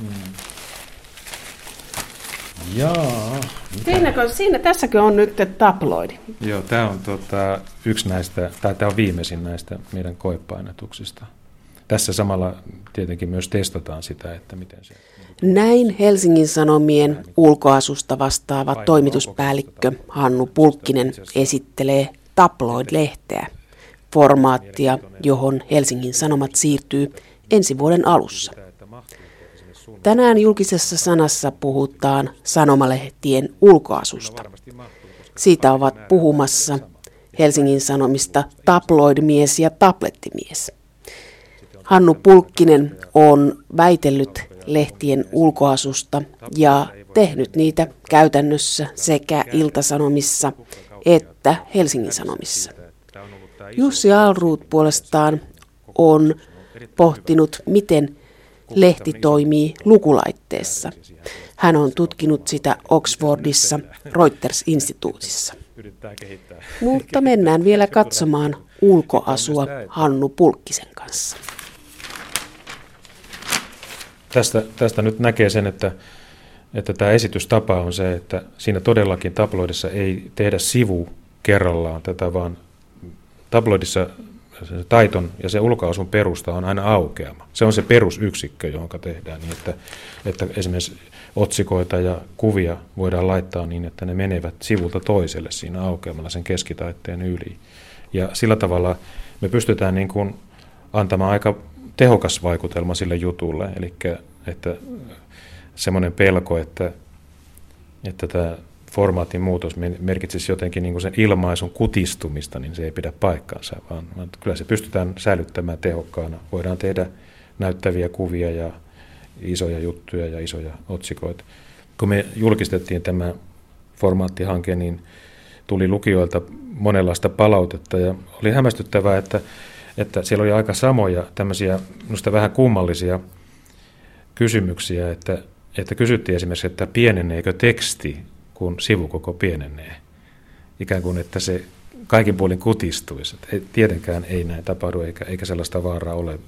Mm. Jaa. Siinäkö, siinä, tässäkö on nyt tabloidi? Joo, tämä on tota, yksi näistä, tai tämä on viimeisin näistä meidän koepainatuksista. Tässä samalla tietenkin myös testataan sitä, että miten se... Näin Helsingin Sanomien ulkoasusta vastaava toimituspäällikkö Hannu Pulkkinen esittelee Tabloid-lehteä, formaattia, johon Helsingin Sanomat siirtyy ensi vuoden alussa. Tänään julkisessa sanassa puhutaan sanomalehtien ulkoasusta. Siitä ovat puhumassa Helsingin Sanomista tabloidmies ja tablettimies. Hannu Pulkkinen on väitellyt lehtien ulkoasusta ja tehnyt niitä käytännössä sekä Iltasanomissa että Helsingin Sanomissa. Jussi Alruut puolestaan on pohtinut, miten lehti toimii lukulaitteessa. Hän on tutkinut sitä Oxfordissa Reuters-instituutissa. Mutta mennään vielä katsomaan ulkoasua Hannu Pulkkisen kanssa. Tästä, tästä nyt näkee sen, että, että tämä esitystapa on se, että siinä todellakin tabloidissa ei tehdä sivu kerrallaan tätä, vaan tabloidissa se taiton ja se ulkoasun perusta on aina aukeama. Se on se perusyksikkö, johon tehdään niin, että, että esimerkiksi otsikoita ja kuvia voidaan laittaa niin, että ne menevät sivulta toiselle siinä aukeamalla sen keskitaitteen yli. Ja sillä tavalla me pystytään niin kuin antamaan aika tehokas vaikutelma sille jutulle, eli että semmoinen pelko, että, että tämä formaatin muutos merkitsisi jotenkin niin kuin sen ilmaisun kutistumista, niin se ei pidä paikkaansa, vaan, vaan kyllä se pystytään säilyttämään tehokkaana. Voidaan tehdä näyttäviä kuvia ja isoja juttuja ja isoja otsikoita. Kun me julkistettiin tämä formaattihanke, niin tuli lukijoilta monenlaista palautetta ja oli hämmästyttävää, että, että siellä oli aika samoja tämmöisiä minusta vähän kummallisia kysymyksiä, että, että kysyttiin esimerkiksi, että pieneneekö teksti kun sivukoko pienenee. Ikään kuin, että se kaikin puolin kutistuisi. Ei, tietenkään ei näin tapahdu, eikä, eikä sellaista vaaraa ole.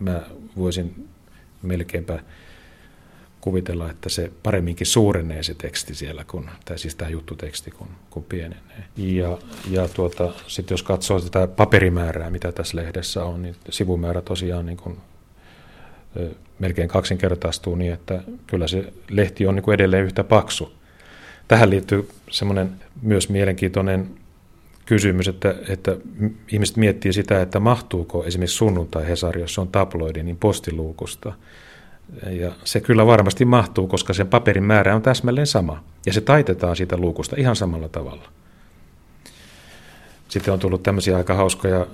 Mä voisin melkeinpä kuvitella, että se paremminkin suurenee se teksti siellä, kun, tai siis tämä juttuteksti, kun, kun pienenee. Ja, ja tuota, sitten jos katsoo tätä paperimäärää, mitä tässä lehdessä on, niin sivumäärä tosiaan niin kuin, melkein kaksinkertaistuu niin, että kyllä se lehti on niin kuin edelleen yhtä paksu tähän liittyy semmoinen myös mielenkiintoinen kysymys, että, että ihmiset miettii sitä, että mahtuuko esimerkiksi sunnuntai-Hesari, jos se on tabloidi, niin postiluukusta. Ja se kyllä varmasti mahtuu, koska sen paperin määrä on täsmälleen sama. Ja se taitetaan siitä luukusta ihan samalla tavalla. Sitten on tullut tämmöisiä aika hauskoja,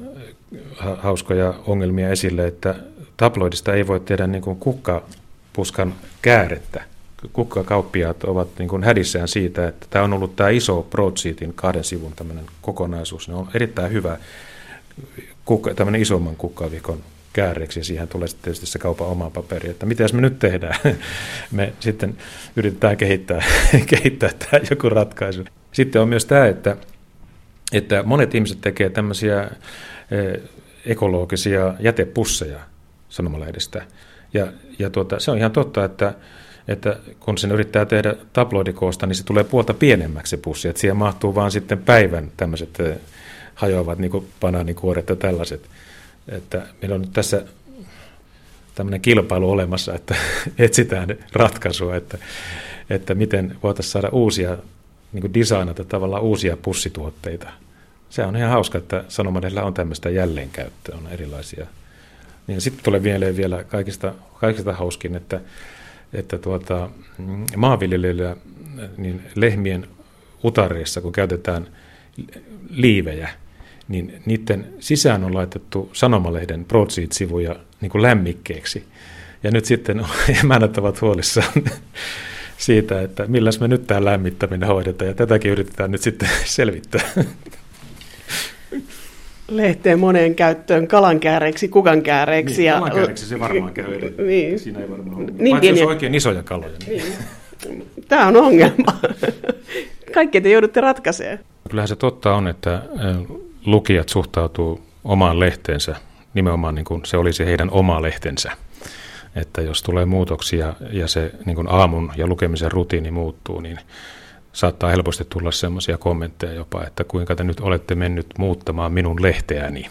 hauskoja ongelmia esille, että tabloidista ei voi tehdä niin kuin kukkapuskan käärettä kukkakauppiaat ovat niin kuin hädissään siitä, että tämä on ollut tämä iso Broadsheetin kahden sivun tämmöinen kokonaisuus. Ne on erittäin hyvä kukka, tämmöinen isomman kukkavikon kääreeksi ja siihen tulee sitten tietysti se kaupan oma paperi, että mitä me nyt tehdään. Me sitten yritetään kehittää, kehittää tämä joku ratkaisu. Sitten on myös tämä, että, että monet ihmiset tekevät tämmöisiä eh, ekologisia jätepusseja sanomalehdestä. Ja, ja tuota, se on ihan totta, että että kun sen yrittää tehdä tabloidikoosta, niin se tulee puolta pienemmäksi se pussi, että siihen mahtuu vaan sitten päivän tämmöiset eh, hajoavat niin banaanikuoret ja tällaiset. Että meillä on nyt tässä tämmöinen kilpailu olemassa, että etsitään ratkaisua, että, että miten voitaisiin saada uusia, niin kuin designata tavallaan uusia pussituotteita. Se on ihan hauska, että sanomadella on tämmöistä jälleenkäyttöä, on erilaisia. Niin sitten tulee vielä, vielä kaikista, kaikista hauskin, että että tuota, maanviljelijöillä niin lehmien utareissa, kun käytetään liivejä, niin niiden sisään on laitettu sanomalehden broadsheet-sivuja niin kuin lämmikkeeksi. Ja nyt sitten emännät ovat huolissaan siitä, että milläs me nyt tämä lämmittäminen hoidetaan, ja tätäkin yritetään nyt sitten selvittää lehteen moneen käyttöön kalankääreiksi, kukankääreiksi. Niin, ja... kalankääreiksi se varmaan käy. niin. Siinä ei varmaan ole. Niin, Paitsi jos on oikein isoja kaloja. Niin. niin. Tämä on ongelma. Kaikki te joudutte ratkaisemaan. Kyllähän se totta on, että lukijat suhtautuu omaan lehteensä nimenomaan niin kuin se olisi heidän oma lehtensä. että jos tulee muutoksia ja se niin kuin aamun ja lukemisen rutiini muuttuu, niin saattaa helposti tulla sellaisia kommentteja jopa, että kuinka te nyt olette mennyt muuttamaan minun lehteäni.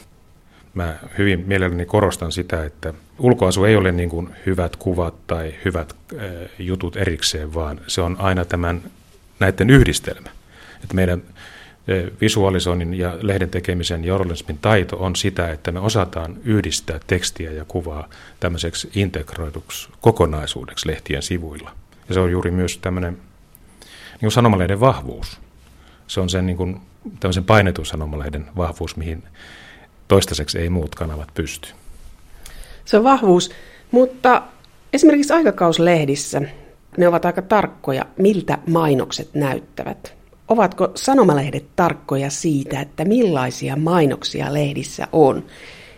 Mä hyvin mielelläni korostan sitä, että ulkoasu ei ole niin kuin hyvät kuvat tai hyvät äh, jutut erikseen, vaan se on aina tämän näiden yhdistelmä. Että meidän visualisoinnin ja lehden tekemisen journalismin taito on sitä, että me osataan yhdistää tekstiä ja kuvaa tämmöiseksi integroiduksi kokonaisuudeksi lehtien sivuilla. Ja se on juuri myös tämmöinen niin sanomalehden vahvuus. Se on sen niin kuin, tämmöisen painetun sanomalehden vahvuus, mihin toistaiseksi ei muut kanavat pysty. Se on vahvuus, mutta esimerkiksi aikakauslehdissä ne ovat aika tarkkoja, miltä mainokset näyttävät. Ovatko sanomalehdet tarkkoja siitä, että millaisia mainoksia lehdissä on,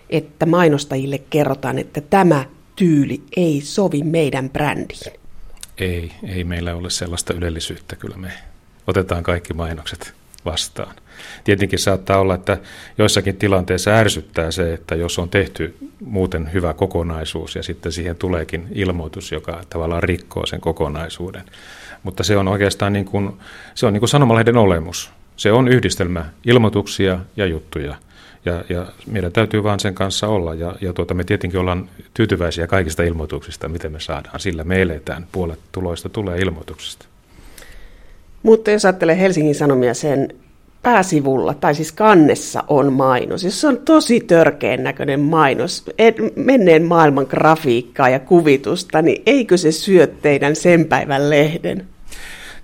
että mainostajille kerrotaan, että tämä tyyli ei sovi meidän brändiin? Ei, ei meillä ole sellaista ylellisyyttä. Kyllä me otetaan kaikki mainokset vastaan. Tietenkin saattaa olla, että joissakin tilanteissa ärsyttää se, että jos on tehty muuten hyvä kokonaisuus ja sitten siihen tuleekin ilmoitus, joka tavallaan rikkoo sen kokonaisuuden. Mutta se on oikeastaan niin kuin, se on niin kuin sanomalehden olemus. Se on yhdistelmä ilmoituksia ja juttuja. Ja, ja meidän täytyy vaan sen kanssa olla. Ja, ja tuota, me tietenkin ollaan tyytyväisiä kaikista ilmoituksista, miten me saadaan. Sillä me eletään. Puolet tuloista tulee ilmoituksista. Mutta jos ajattelee Helsingin Sanomia sen pääsivulla, tai siis kannessa on mainos. Jos se on tosi törkeän näköinen mainos, menneen maailman grafiikkaa ja kuvitusta, niin eikö se syö teidän sen päivän lehden?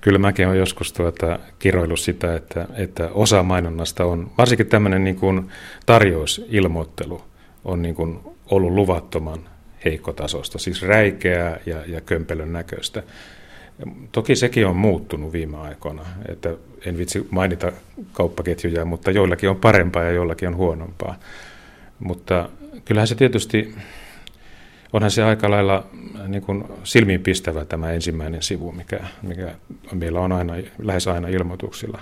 Kyllä mäkin olen joskus tuota, kiroillut sitä, että, että osa mainonnasta on, varsinkin tämmöinen niin kuin tarjousilmoittelu on niin kuin ollut luvattoman heikkotasosta, siis räikeää ja, ja kömpelön näköistä. Toki sekin on muuttunut viime aikoina, että en vitsi mainita kauppaketjuja, mutta joillakin on parempaa ja joillakin on huonompaa. Mutta kyllähän se tietysti, onhan se aika lailla niin kuin silmiinpistävä tämä ensimmäinen sivu, mikä, mikä meillä on aina, lähes aina ilmoituksilla.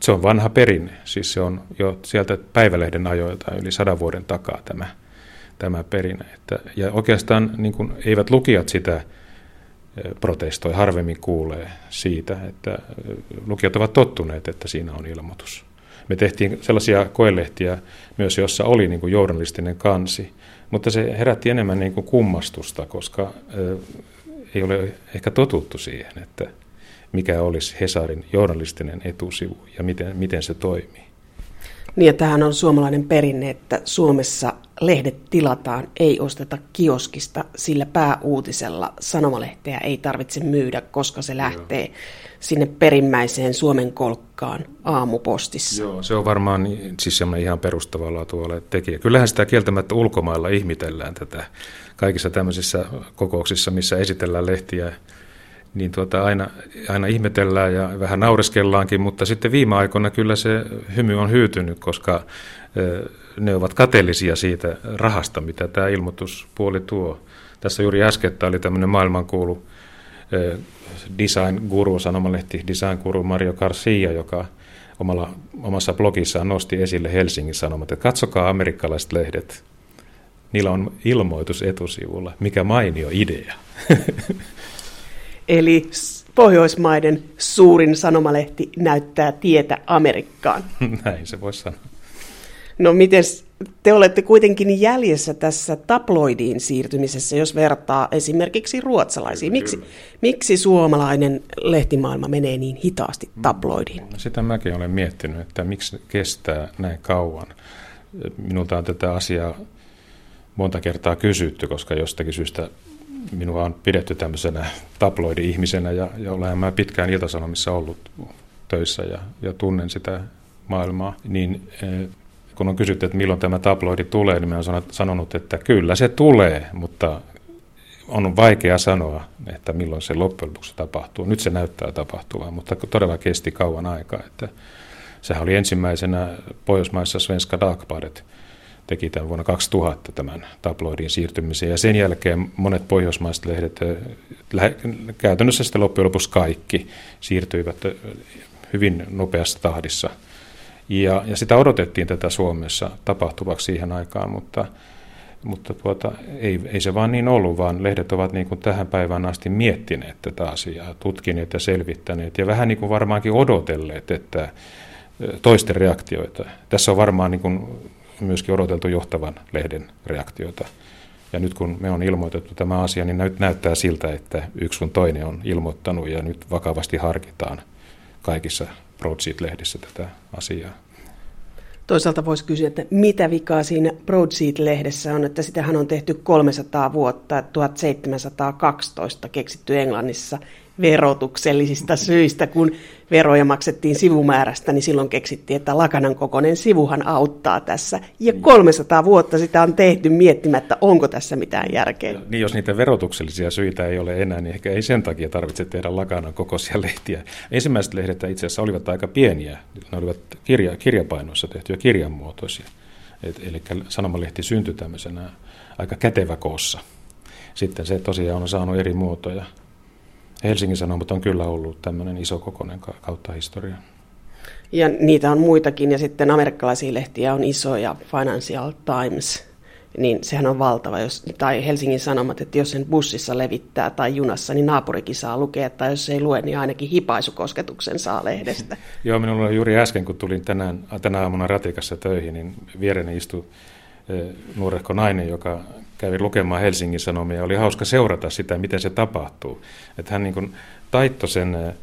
Se on vanha perinne, siis se on jo sieltä päivälehden ajoilta yli sadan vuoden takaa tämä, tämä perinne. Että, ja oikeastaan niin kuin, eivät lukijat sitä protestoi, harvemmin kuulee siitä, että lukijat ovat tottuneet, että siinä on ilmoitus. Me tehtiin sellaisia koelehtiä myös, jossa oli niin kuin journalistinen kansi, mutta se herätti enemmän niin kuin kummastusta, koska ei ole ehkä totuttu siihen, että mikä olisi Hesarin journalistinen etusivu ja miten, miten se toimii. Niin ja tähän on suomalainen perinne, että Suomessa lehdet tilataan, ei osteta kioskista, sillä pääuutisella sanomalehteä ei tarvitse myydä, koska se lähtee Joo. Sinne perimmäiseen Suomen kolkkaan aamupostissa. Joo, se on varmaan siis semmoinen ihan perustavaa laatua tekijä. Kyllähän sitä kieltämättä ulkomailla ihmitellään tätä kaikissa tämmöisissä kokouksissa, missä esitellään lehtiä niin tuota, aina, aina ihmetellään ja vähän naureskellaankin, mutta sitten viime aikoina kyllä se hymy on hyytynyt, koska ne ovat kateellisia siitä rahasta, mitä tämä ilmoituspuoli tuo. Tässä juuri äskettä oli tämmöinen maailmankuulu design guru, sanomalehti design guru Mario Garcia, joka omalla, omassa blogissaan nosti esille Helsingin Sanomat, että katsokaa amerikkalaiset lehdet, niillä on ilmoitus etusivulla, mikä mainio idea. Eli Pohjoismaiden suurin sanomalehti näyttää tietä Amerikkaan. Näin se voisi sanoa. No miten te olette kuitenkin jäljessä tässä tabloidiin siirtymisessä, jos vertaa esimerkiksi ruotsalaisiin. Miksi, miksi suomalainen lehtimaailma menee niin hitaasti tabloidiin? No, sitä mäkin olen miettinyt, että miksi kestää näin kauan. Minulta on tätä asiaa monta kertaa kysytty, koska jostakin syystä minua on pidetty tämmöisenä tabloidi-ihmisenä ja, ja olen mä pitkään iltasanomissa ollut töissä ja, ja tunnen sitä maailmaa, niin eh, kun on kysytty, että milloin tämä tabloidi tulee, niin mä olen sanonut, että kyllä se tulee, mutta on vaikea sanoa, että milloin se loppujen lopuksi tapahtuu. Nyt se näyttää tapahtuvan, mutta todella kesti kauan aikaa. Että sehän oli ensimmäisenä Pohjoismaissa Svenska Dagbladet, teki tämän vuonna 2000 tämän tabloidin siirtymisen. Ja sen jälkeen monet pohjoismaiset lehdet, käytännössä sitten loppujen lopuksi kaikki, siirtyivät hyvin nopeassa tahdissa. Ja, ja sitä odotettiin tätä Suomessa tapahtuvaksi siihen aikaan, mutta mutta tuota, ei, ei se vaan niin ollut, vaan lehdet ovat niin kuin tähän päivään asti miettineet tätä asiaa, tutkineet ja selvittäneet ja vähän niin kuin varmaankin odotelleet, että toisten reaktioita. Tässä on varmaan niin kuin myöskin odoteltu johtavan lehden reaktioita. Ja nyt kun me on ilmoitettu tämä asia, niin nyt näyttää siltä, että yksi sun toinen on ilmoittanut ja nyt vakavasti harkitaan kaikissa Broadsheet-lehdissä tätä asiaa. Toisaalta voisi kysyä, että mitä vikaa siinä Broadsheet-lehdessä on, että sitähän on tehty 300 vuotta, 1712 keksitty Englannissa – verotuksellisista syistä, kun veroja maksettiin sivumäärästä, niin silloin keksittiin, että lakanan kokoinen sivuhan auttaa tässä. Ja 300 niin. vuotta sitä on tehty miettimättä, onko tässä mitään järkeä. Niin, jos niitä verotuksellisia syitä ei ole enää, niin ehkä ei sen takia tarvitse tehdä lakanan kokoisia lehtiä. Ensimmäiset lehdet itse asiassa olivat aika pieniä. Ne olivat kirja, kirjapainoissa tehtyjä kirjanmuotoisia. Et, eli sanomalehti syntyi tämmöisenä aika kätevä koossa. Sitten se tosiaan on saanut eri muotoja. Helsingin Sanomat on kyllä ollut tämmöinen iso kokonen kautta historian. Ja niitä on muitakin, ja sitten amerikkalaisia lehtiä on isoja, Financial Times, niin sehän on valtava, jos, tai Helsingin Sanomat, että jos sen bussissa levittää tai junassa, niin naapurikin saa lukea, tai jos ei lue, niin ainakin hipaisukosketuksen saa lehdestä. Joo, minulla oli juuri äsken, kun tulin tänään, tänä aamuna ratikassa töihin, niin viereni istui eh, nuorehko nainen, joka kävin lukemaan Helsingin Sanomia oli hauska seurata sitä, miten se tapahtuu. Että hän niin kuin taittoi sen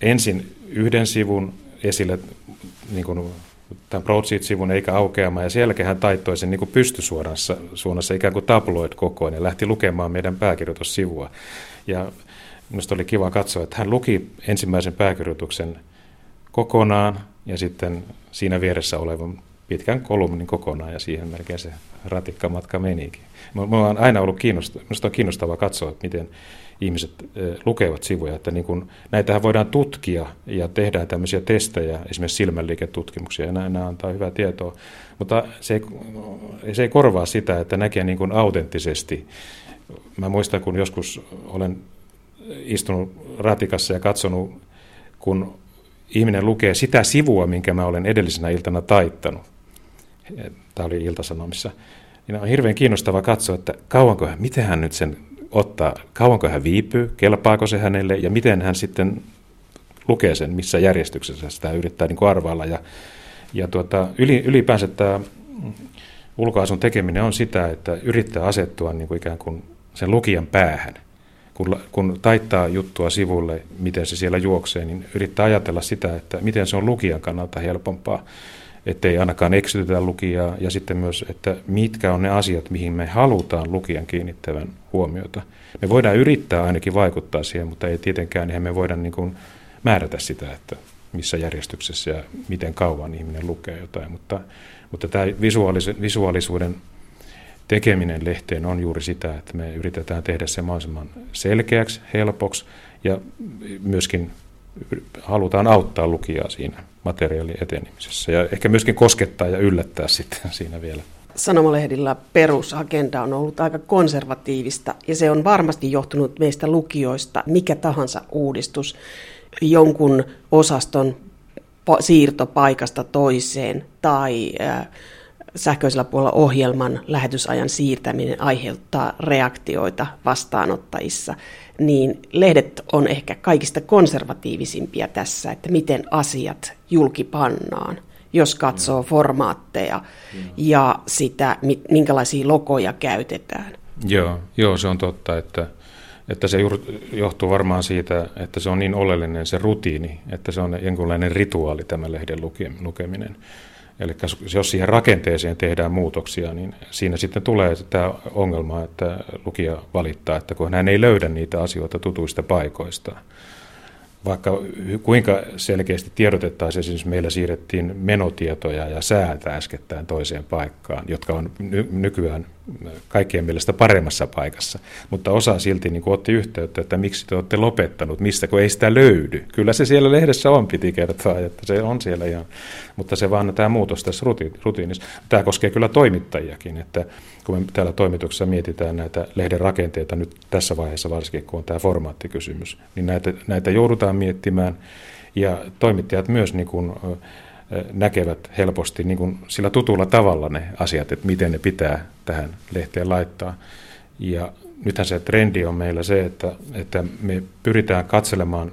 ensin yhden sivun esille niin kuin tämän Broadsheet-sivun eikä aukeamaan, ja sen jälkeen hän taittoi sen niin pystysuorassa suunnassa ikään kuin tabloid kokoon ja lähti lukemaan meidän pääkirjoitussivua. Ja minusta oli kiva katsoa, että hän luki ensimmäisen pääkirjoituksen kokonaan ja sitten siinä vieressä olevan pitkän kolumnin kokonaan ja siihen melkein se ratikkamatka menikin. Mulla on aina ollut kiinnostavaa, on kiinnostavaa katsoa, että miten ihmiset lukevat sivuja, että niin kun, näitähän voidaan tutkia ja tehdään tämmöisiä testejä, esimerkiksi silmänliiketutkimuksia, ja nämä antaa hyvää tietoa, mutta se ei, se ei korvaa sitä, että näkee niin kuin autenttisesti. Mä muistan, kun joskus olen istunut ratikassa ja katsonut, kun ihminen lukee sitä sivua, minkä mä olen edellisenä iltana taittanut. Tämä oli Iltasanomissa niin on hirveän kiinnostava katsoa, että kauanko hän, miten hän nyt sen ottaa, kauanko hän viipyy, kelpaako se hänelle? Ja miten hän sitten lukee sen, missä järjestyksessä sitä yrittää niin kuin arvailla. Ja, ja tuota, ylipäänsä tämä ulkoasun tekeminen on sitä, että yrittää asettua niin kuin ikään kuin sen lukijan päähän. Kun, kun taittaa juttua sivulle, miten se siellä juoksee, niin yrittää ajatella sitä, että miten se on lukijan kannalta helpompaa ettei ainakaan eksytetä lukijaa, ja sitten myös, että mitkä on ne asiat, mihin me halutaan lukijan kiinnittävän huomiota. Me voidaan yrittää ainakin vaikuttaa siihen, mutta ei tietenkään, eihän me voida niin kuin määrätä sitä, että missä järjestyksessä ja miten kauan ihminen lukee jotain, mutta, mutta tämä visuaalis- visuaalisuuden tekeminen lehteen on juuri sitä, että me yritetään tehdä se mahdollisimman selkeäksi, helpoksi ja myöskin halutaan auttaa lukijaa siinä materiaalin etenemisessä ja ehkä myöskin koskettaa ja yllättää sitten siinä vielä. Sanomalehdillä perusagenda on ollut aika konservatiivista ja se on varmasti johtunut meistä lukijoista, mikä tahansa uudistus, jonkun osaston siirto paikasta toiseen tai sähköisellä puolella ohjelman lähetysajan siirtäminen aiheuttaa reaktioita vastaanottajissa, niin lehdet on ehkä kaikista konservatiivisimpia tässä, että miten asiat julkipannaan, jos katsoo formaatteja ja sitä, minkälaisia logoja käytetään. Joo, joo se on totta, että, että se johtuu varmaan siitä, että se on niin oleellinen se rutiini, että se on jonkunlainen rituaali tämä lehden lukeminen. Eli jos siihen rakenteeseen tehdään muutoksia, niin siinä sitten tulee tämä ongelma, että lukija valittaa, että kun hän ei löydä niitä asioita tutuista paikoista. Vaikka kuinka selkeästi tiedotettaisiin, esimerkiksi meillä siirrettiin menotietoja ja säältä äskettäin toiseen paikkaan, jotka on ny- nykyään kaikkien mielestä paremmassa paikassa, mutta osa silti niin otti yhteyttä, että miksi te olette lopettanut, mistä kun ei sitä löydy. Kyllä se siellä lehdessä on, piti kertoa, että se on siellä ihan, mutta se vaan tämä muutos tässä rutiinissa. Tämä koskee kyllä toimittajiakin, että kun me täällä toimituksessa mietitään näitä lehden rakenteita nyt tässä vaiheessa varsinkin, kun on tämä formaattikysymys, niin näitä, näitä joudutaan miettimään ja toimittajat myös niin kuin, näkevät helposti niin kuin sillä tutulla tavalla ne asiat, että miten ne pitää tähän lehteen laittaa. Ja nythän se trendi on meillä se, että, että me pyritään katselemaan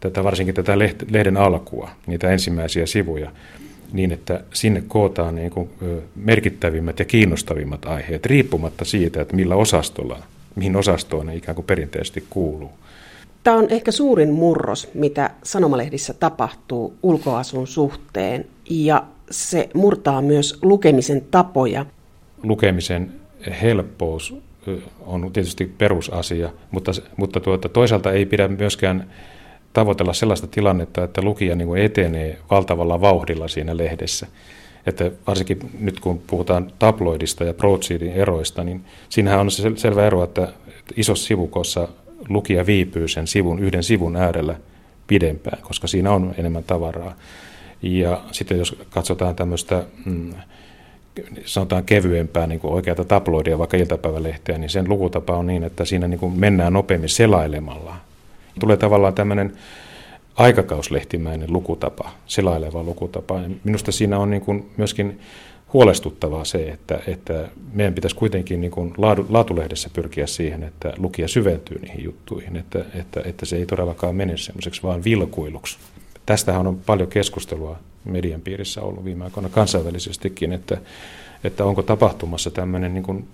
tätä, varsinkin tätä lehden alkua, niitä ensimmäisiä sivuja, niin että sinne kootaan niin kuin merkittävimmät ja kiinnostavimmat aiheet, riippumatta siitä, että millä osastolla, mihin osastoon ne ikään kuin perinteisesti kuuluu. Tämä on ehkä suurin murros, mitä sanomalehdissä tapahtuu ulkoasun suhteen, ja se murtaa myös lukemisen tapoja. Lukemisen helppous on tietysti perusasia, mutta, mutta tuota, toisaalta ei pidä myöskään tavoitella sellaista tilannetta, että lukija niin etenee valtavalla vauhdilla siinä lehdessä. Että varsinkin nyt kun puhutaan tabloidista ja broadsheetin eroista, niin siinähän on se selvä ero, että isossa sivukossa lukija viipyy sen sivun, yhden sivun äärellä pidempään, koska siinä on enemmän tavaraa. Ja sitten jos katsotaan tämmöistä, mm, sanotaan kevyempää niin oikeata tabloidia, vaikka iltapäivälehteä, niin sen lukutapa on niin, että siinä niin mennään nopeammin selailemalla. Tulee tavallaan tämmöinen aikakauslehtimäinen lukutapa, selaileva lukutapa. Ja minusta siinä on niin kuin myöskin huolestuttavaa se, että, että meidän pitäisi kuitenkin niin kuin laatulehdessä pyrkiä siihen, että lukija syventyy niihin juttuihin, että, että, että se ei todellakaan mene semmoiseksi vaan vilkuiluksi. Tästähän on paljon keskustelua median piirissä ollut viime aikoina kansainvälisestikin, että, että onko tapahtumassa tämmöinen niin kuin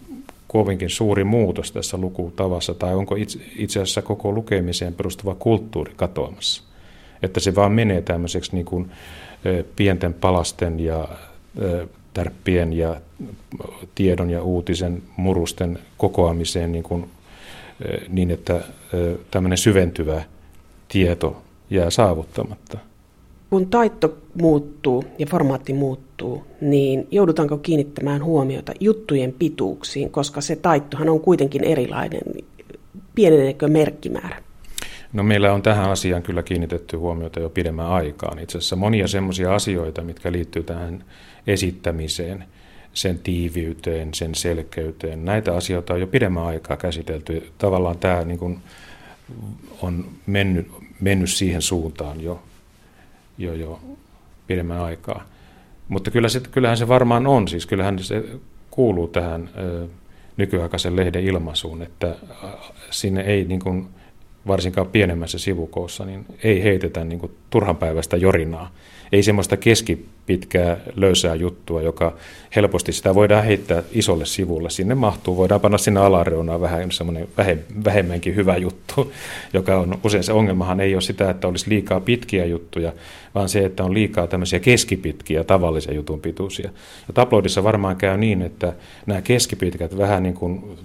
kovinkin suuri muutos tässä lukutavassa, tai onko itse asiassa koko lukemiseen perustuva kulttuuri katoamassa. Että se vaan menee tämmöiseksi niin kuin, pienten palasten ja tärppien ja tiedon ja uutisen murusten kokoamiseen niin, kuin, niin että tämmöinen syventyvä tieto jää saavuttamatta. Kun taitto muuttuu ja formaatti muuttuu, niin joudutaanko kiinnittämään huomiota juttujen pituuksiin, koska se taittohan on kuitenkin erilainen. Pieneneekö merkkimäärä? No meillä on tähän asiaan kyllä kiinnitetty huomiota jo pidemmän aikaan. Itse asiassa monia semmoisia asioita, mitkä liittyy tähän esittämiseen, sen tiiviyteen, sen selkeyteen. Näitä asioita on jo pidemmän aikaa käsitelty. Tavallaan tämä niin kuin on mennyt, mennyt siihen suuntaan jo, jo, jo pidemmän aikaa. Mutta kyllä se, kyllähän se varmaan on, siis kyllähän se kuuluu tähän ö, nykyaikaisen lehden ilmaisuun, että sinne ei niin kuin, varsinkaan pienemmässä sivukoossa, niin ei heitetä niin kuin turhanpäiväistä jorinaa. Ei semmoista keskipitkää löysää juttua, joka helposti sitä voidaan heittää isolle sivulle. Sinne mahtuu, voidaan panna sinne alareunaan vähän semmoinen vähemmänkin hyvä juttu, joka on usein se ongelmahan ei ole sitä, että olisi liikaa pitkiä juttuja, vaan se, että on liikaa tämmöisiä keskipitkiä tavallisia jutun pituisia. Ja tabloidissa varmaan käy niin, että nämä keskipitkät vähän niin kuin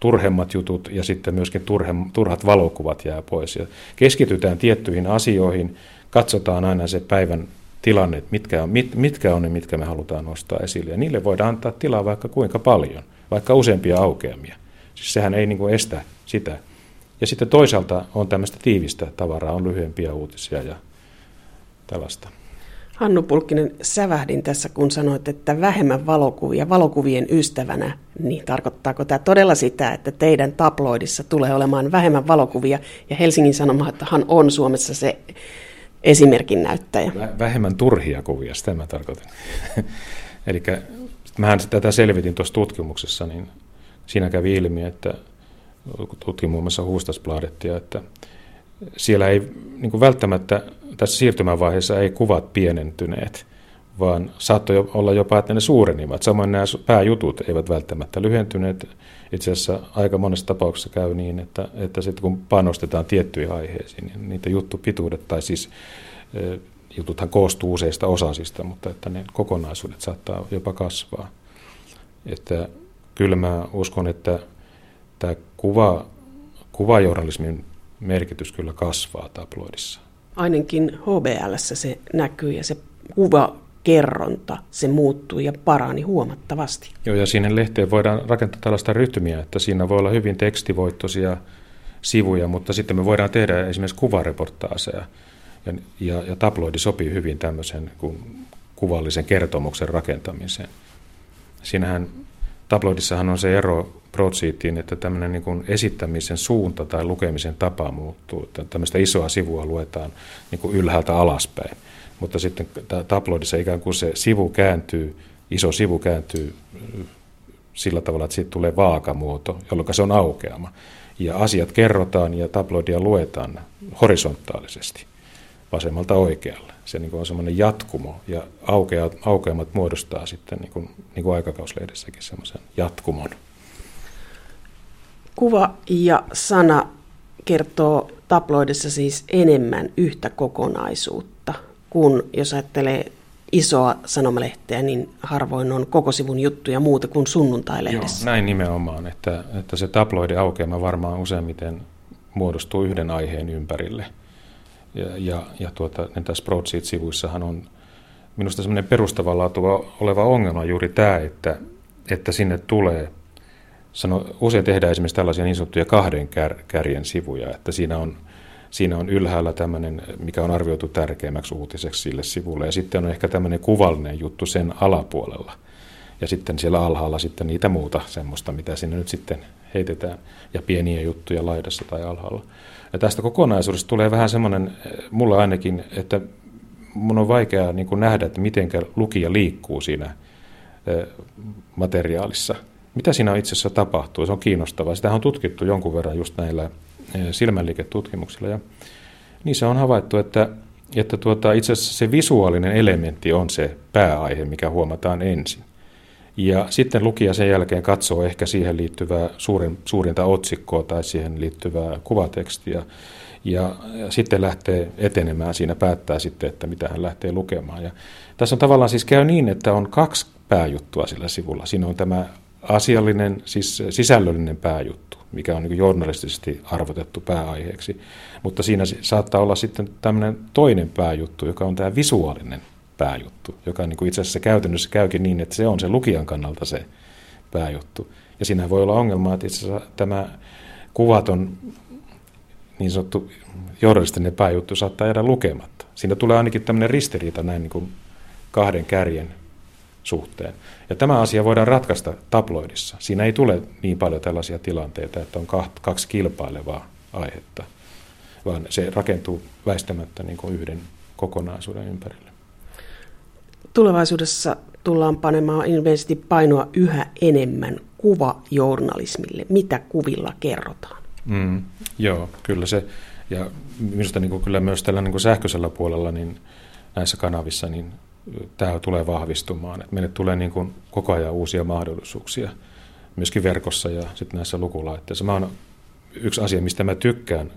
turhemmat jutut ja sitten myöskin turhat valokuvat jää pois. Ja keskitytään tiettyihin asioihin, katsotaan aina se päivän tilanne, mitkä on, mit, mitkä on ne, mitkä me halutaan nostaa esille. Ja niille voidaan antaa tilaa vaikka kuinka paljon, vaikka useampia aukeamia. Siis sehän ei niin kuin estä sitä. Ja sitten toisaalta on tämmöistä tiivistä tavaraa, on lyhyempiä uutisia ja tällaista. Hannu Pulkkinen, sävähdin tässä, kun sanoit, että vähemmän valokuvia valokuvien ystävänä, niin tarkoittaako tämä todella sitä, että teidän tabloidissa tulee olemaan vähemmän valokuvia, ja Helsingin Sanomathan on Suomessa se esimerkin näyttäjä? Vähemmän turhia kuvia, sitä mä tarkoitan. Eli mähän tätä selvitin tuossa tutkimuksessa, niin siinä kävi ilmi, että tutkin muun muassa Huustasbladettia, että siellä ei niin välttämättä tässä siirtymävaiheessa ei kuvat pienentyneet, vaan saattoi olla jopa, että ne suurenivat. Samoin nämä pääjutut eivät välttämättä lyhentyneet. Itse asiassa aika monessa tapauksessa käy niin, että, että sitten kun panostetaan tiettyihin aiheisiin, niin niitä juttupituudet, tai siis jututhan koostuu useista osasista, mutta että ne kokonaisuudet saattaa jopa kasvaa. Että kyllä mä uskon, että tämä kuva, kuvajournalismin merkitys kyllä kasvaa tabloidissa ainakin HBL se näkyy ja se kuva kerronta, se muuttui ja parani huomattavasti. Joo, ja siinä lehteen voidaan rakentaa tällaista rytmiä, että siinä voi olla hyvin tekstivoittoisia sivuja, mutta sitten me voidaan tehdä esimerkiksi kuvareportaaseja. Ja, ja, ja tabloidi sopii hyvin tämmöisen kuin kuvallisen kertomuksen rakentamiseen. Siinähän tabloidissahan on se ero broadsheetiin, että tämmöinen niin esittämisen suunta tai lukemisen tapa muuttuu. Että tämmöistä isoa sivua luetaan niin kuin ylhäältä alaspäin. Mutta sitten tabloidissa ikään kuin se sivu kääntyy, iso sivu kääntyy sillä tavalla, että siitä tulee vaakamuoto, jolloin se on aukeama. Ja asiat kerrotaan ja tabloidia luetaan horisontaalisesti vasemmalta oikealle. Se niin on semmoinen jatkumo ja aukea, aukeamat muodostaa sitten niin kuin, niin kuin aikakauslehdessäkin semmoisen jatkumon. Kuva ja sana kertoo tabloidissa siis enemmän yhtä kokonaisuutta, kun jos ajattelee isoa sanomalehteä, niin harvoin on koko sivun juttuja muuta kuin sunnuntai-lehdessä. Joo, näin nimenomaan, että, että se tabloidi aukeama varmaan useimmiten muodostuu yhden aiheen ympärille. Ja, ja, ja tuota, tässä Broadsheet-sivuissahan on minusta semmoinen perustavanlaatuva oleva ongelma juuri tämä, että, että sinne tulee, sano, usein tehdään esimerkiksi tällaisia niin sanottuja kahden kär, kärjen sivuja, että siinä on – Siinä on ylhäällä tämmöinen, mikä on arvioitu tärkeimmäksi uutiseksi sille sivulle, ja sitten on ehkä tämmöinen kuvallinen juttu sen alapuolella. Ja sitten siellä alhaalla sitten niitä muuta semmoista, mitä sinne nyt sitten heitetään, ja pieniä juttuja laidassa tai alhaalla. Ja tästä kokonaisuudesta tulee vähän semmoinen, mulla ainakin, että mun on vaikea niin kuin nähdä, että miten lukija liikkuu siinä materiaalissa. Mitä siinä itse asiassa tapahtuu? Se on kiinnostavaa. Sitä on tutkittu jonkun verran just näillä silmänliiketutkimuksilla. Ja niissä on havaittu, että, että tuota, itse asiassa se visuaalinen elementti on se pääaihe, mikä huomataan ensin. Ja sitten lukija sen jälkeen katsoo ehkä siihen liittyvää suurin, suurinta otsikkoa tai siihen liittyvää kuvatekstiä. Ja, ja sitten lähtee etenemään siinä, päättää sitten, että mitä hän lähtee lukemaan. Ja tässä on tavallaan siis käy niin, että on kaksi pääjuttua sillä sivulla. Siinä on tämä asiallinen, siis sisällöllinen pääjuttu mikä on niin journalistisesti arvotettu pääaiheeksi. Mutta siinä saattaa olla sitten tämmöinen toinen pääjuttu, joka on tämä visuaalinen pääjuttu, joka niin itse asiassa käytännössä käykin niin, että se on se lukijan kannalta se pääjuttu. Ja siinä voi olla ongelma, että itse asiassa tämä kuvaton niin sanottu journalistinen pääjuttu saattaa jäädä lukematta. Siinä tulee ainakin tämmöinen ristiriita näin niin kuin kahden kärjen suhteen. Ja tämä asia voidaan ratkaista tabloidissa. Siinä ei tule niin paljon tällaisia tilanteita, että on kaksi kilpailevaa aihetta, vaan se rakentuu väistämättä niin kuin yhden kokonaisuuden ympärille. Tulevaisuudessa tullaan panemaan ilmeisesti painoa yhä enemmän kuvajournalismille. Mitä kuvilla kerrotaan? Mm, joo, kyllä se. Ja minusta niin kuin kyllä myös tällä niin kuin sähköisellä puolella niin näissä kanavissa niin tämä tulee vahvistumaan. Että meille tulee niin kuin koko ajan uusia mahdollisuuksia myöskin verkossa ja sitten näissä lukulaitteissa. Mä on, yksi asia, mistä mä tykkään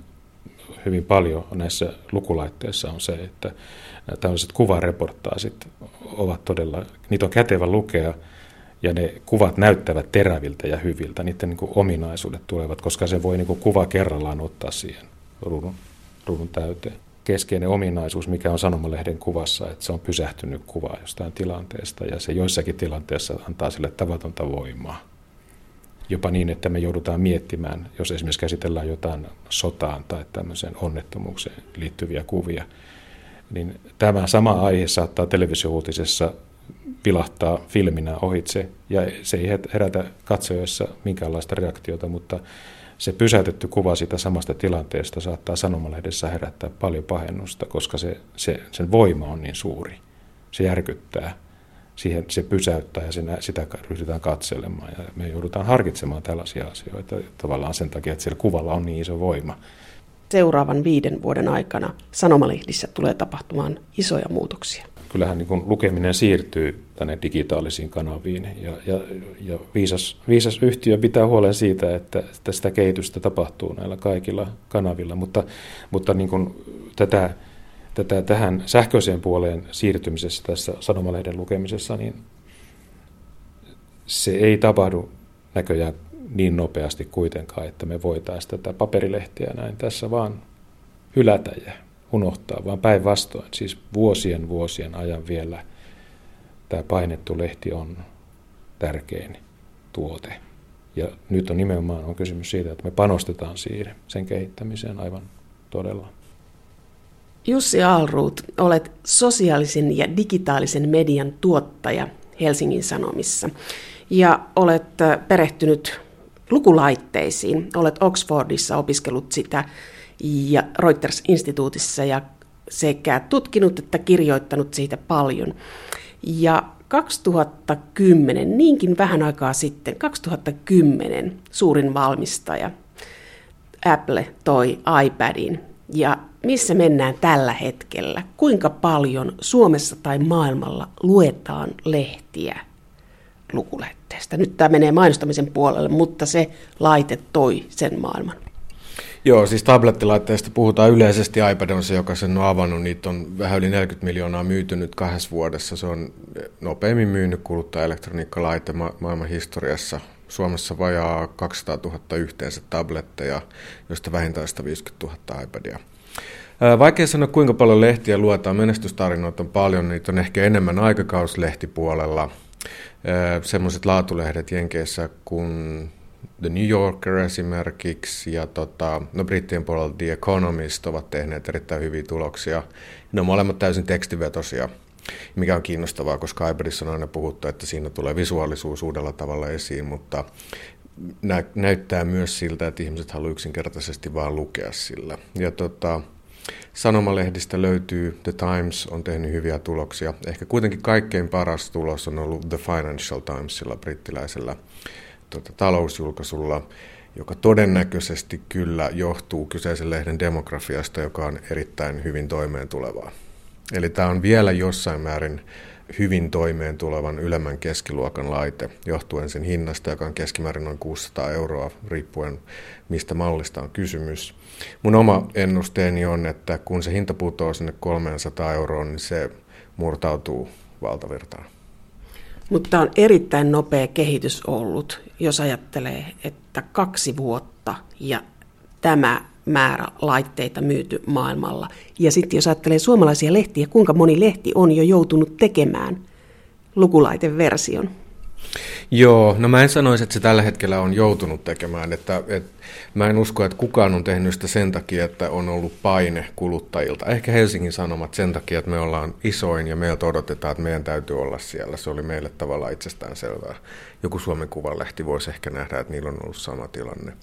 hyvin paljon näissä lukulaitteissa on se, että tällaiset kuvareportaasit ovat todella, niitä on kätevä lukea ja ne kuvat näyttävät teräviltä ja hyviltä, niiden niin ominaisuudet tulevat, koska se voi niin kuva kerrallaan ottaa siihen ruudun, ruudun täyteen keskeinen ominaisuus, mikä on sanomalehden kuvassa, että se on pysähtynyt kuva jostain tilanteesta ja se joissakin tilanteessa antaa sille tavatonta voimaa. Jopa niin, että me joudutaan miettimään, jos esimerkiksi käsitellään jotain sotaan tai tämmöiseen onnettomuukseen liittyviä kuvia, niin tämä sama aihe saattaa televisiouutisessa vilahtaa filminä ohitse ja se ei herätä katsojassa minkäänlaista reaktiota, mutta se pysäytetty kuva siitä samasta tilanteesta saattaa sanomalehdessä herättää paljon pahennusta, koska se, se, sen voima on niin suuri. Se järkyttää, siihen, se pysäyttää ja sen, sitä ryhdytään katselemaan. Ja me joudutaan harkitsemaan tällaisia asioita tavallaan sen takia, että siellä kuvalla on niin iso voima. Seuraavan viiden vuoden aikana sanomalehdissä tulee tapahtumaan isoja muutoksia kyllähän niin lukeminen siirtyy tänne digitaalisiin kanaviin. Ja, ja, ja viisas, viisas yhtiö pitää huolen siitä, että, että sitä kehitystä tapahtuu näillä kaikilla kanavilla, mutta, mutta niin kuin tätä, tätä tähän sähköiseen puoleen siirtymisessä tässä sanomalehden lukemisessa, niin se ei tapahdu näköjään niin nopeasti kuitenkaan, että me voitaisiin tätä paperilehtiä näin tässä vaan hylätä ja unohtaa, vaan päinvastoin, siis vuosien vuosien ajan vielä tämä painettu lehti on tärkein tuote. Ja nyt on nimenomaan on kysymys siitä, että me panostetaan siihen, sen kehittämiseen aivan todella. Jussi Alruut, olet sosiaalisen ja digitaalisen median tuottaja Helsingin Sanomissa ja olet äh, perehtynyt lukulaitteisiin. Olet Oxfordissa opiskellut sitä ja Reuters-instituutissa ja sekä tutkinut että kirjoittanut siitä paljon. Ja 2010, niinkin vähän aikaa sitten, 2010 suurin valmistaja Apple toi iPadin. Ja missä mennään tällä hetkellä? Kuinka paljon Suomessa tai maailmalla luetaan lehtiä lukulähetteestä? Nyt tämä menee mainostamisen puolelle, mutta se laite toi sen maailman. Joo, siis tablettilaitteista puhutaan yleisesti. iPad on se, joka sen on avannut. Niitä on vähän yli 40 miljoonaa myytynyt kahdessa vuodessa. Se on nopeimmin myynyt kuluttajaelektroniikkalaite ma- maailman historiassa. Suomessa vajaa 200 000 yhteensä tabletteja, joista vähintään 150 000 iPadia. Vaikea sanoa, kuinka paljon lehtiä luetaan. Menestystarinoita on paljon. Niitä on ehkä enemmän aikakauslehtipuolella. Semmoiset laatulehdet Jenkeissä kuin The New Yorker esimerkiksi ja tota, no brittien puolella The Economist ovat tehneet erittäin hyviä tuloksia. Ne on molemmat täysin tekstivetosia, mikä on kiinnostavaa, koska iPadissa on aina puhuttu, että siinä tulee visuaalisuus uudella tavalla esiin, mutta nä- näyttää myös siltä, että ihmiset haluaa yksinkertaisesti vaan lukea sillä. Ja tota, Sanomalehdistä löytyy The Times, on tehnyt hyviä tuloksia. Ehkä kuitenkin kaikkein paras tulos on ollut The Financial Timesilla, brittiläisellä tuota, talousjulkaisulla, joka todennäköisesti kyllä johtuu kyseisen lehden demografiasta, joka on erittäin hyvin toimeen tulevaa. Eli tämä on vielä jossain määrin hyvin toimeen tulevan ylemmän keskiluokan laite, johtuen sen hinnasta, joka on keskimäärin noin 600 euroa, riippuen mistä mallista on kysymys. Mun oma ennusteeni on, että kun se hinta putoaa sinne 300 euroon, niin se murtautuu valtavirtaan. Mutta on erittäin nopea kehitys ollut, jos ajattelee, että kaksi vuotta ja tämä määrä laitteita myyty maailmalla. Ja sitten jos ajattelee suomalaisia lehtiä, kuinka moni lehti on jo joutunut tekemään lukulaiteversion? Joo, no mä en sanoisi, että se tällä hetkellä on joutunut tekemään. Että, että mä en usko, että kukaan on tehnyt sitä sen takia, että on ollut paine kuluttajilta. Ehkä Helsingin Sanomat sen takia, että me ollaan isoin ja meiltä odotetaan, että meidän täytyy olla siellä. Se oli meille tavallaan itsestään selvää. Joku Suomen Kuvalehti voisi ehkä nähdä, että niillä on ollut sama tilanne.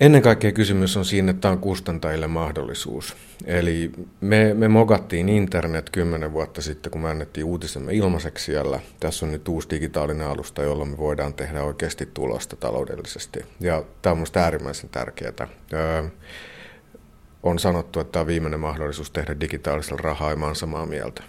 Ennen kaikkea kysymys on siinä, että tämä on kustantajille mahdollisuus. Eli me, me mogattiin internet kymmenen vuotta sitten, kun me annettiin uutisemme ilmaiseksi siellä. Tässä on nyt uusi digitaalinen alusta, jolla me voidaan tehdä oikeasti tulosta taloudellisesti. Ja tämä on minusta äärimmäisen tärkeää. Öö, on sanottu, että tämä on viimeinen mahdollisuus tehdä digitaalisella rahaa, ja mä samaa mieltä.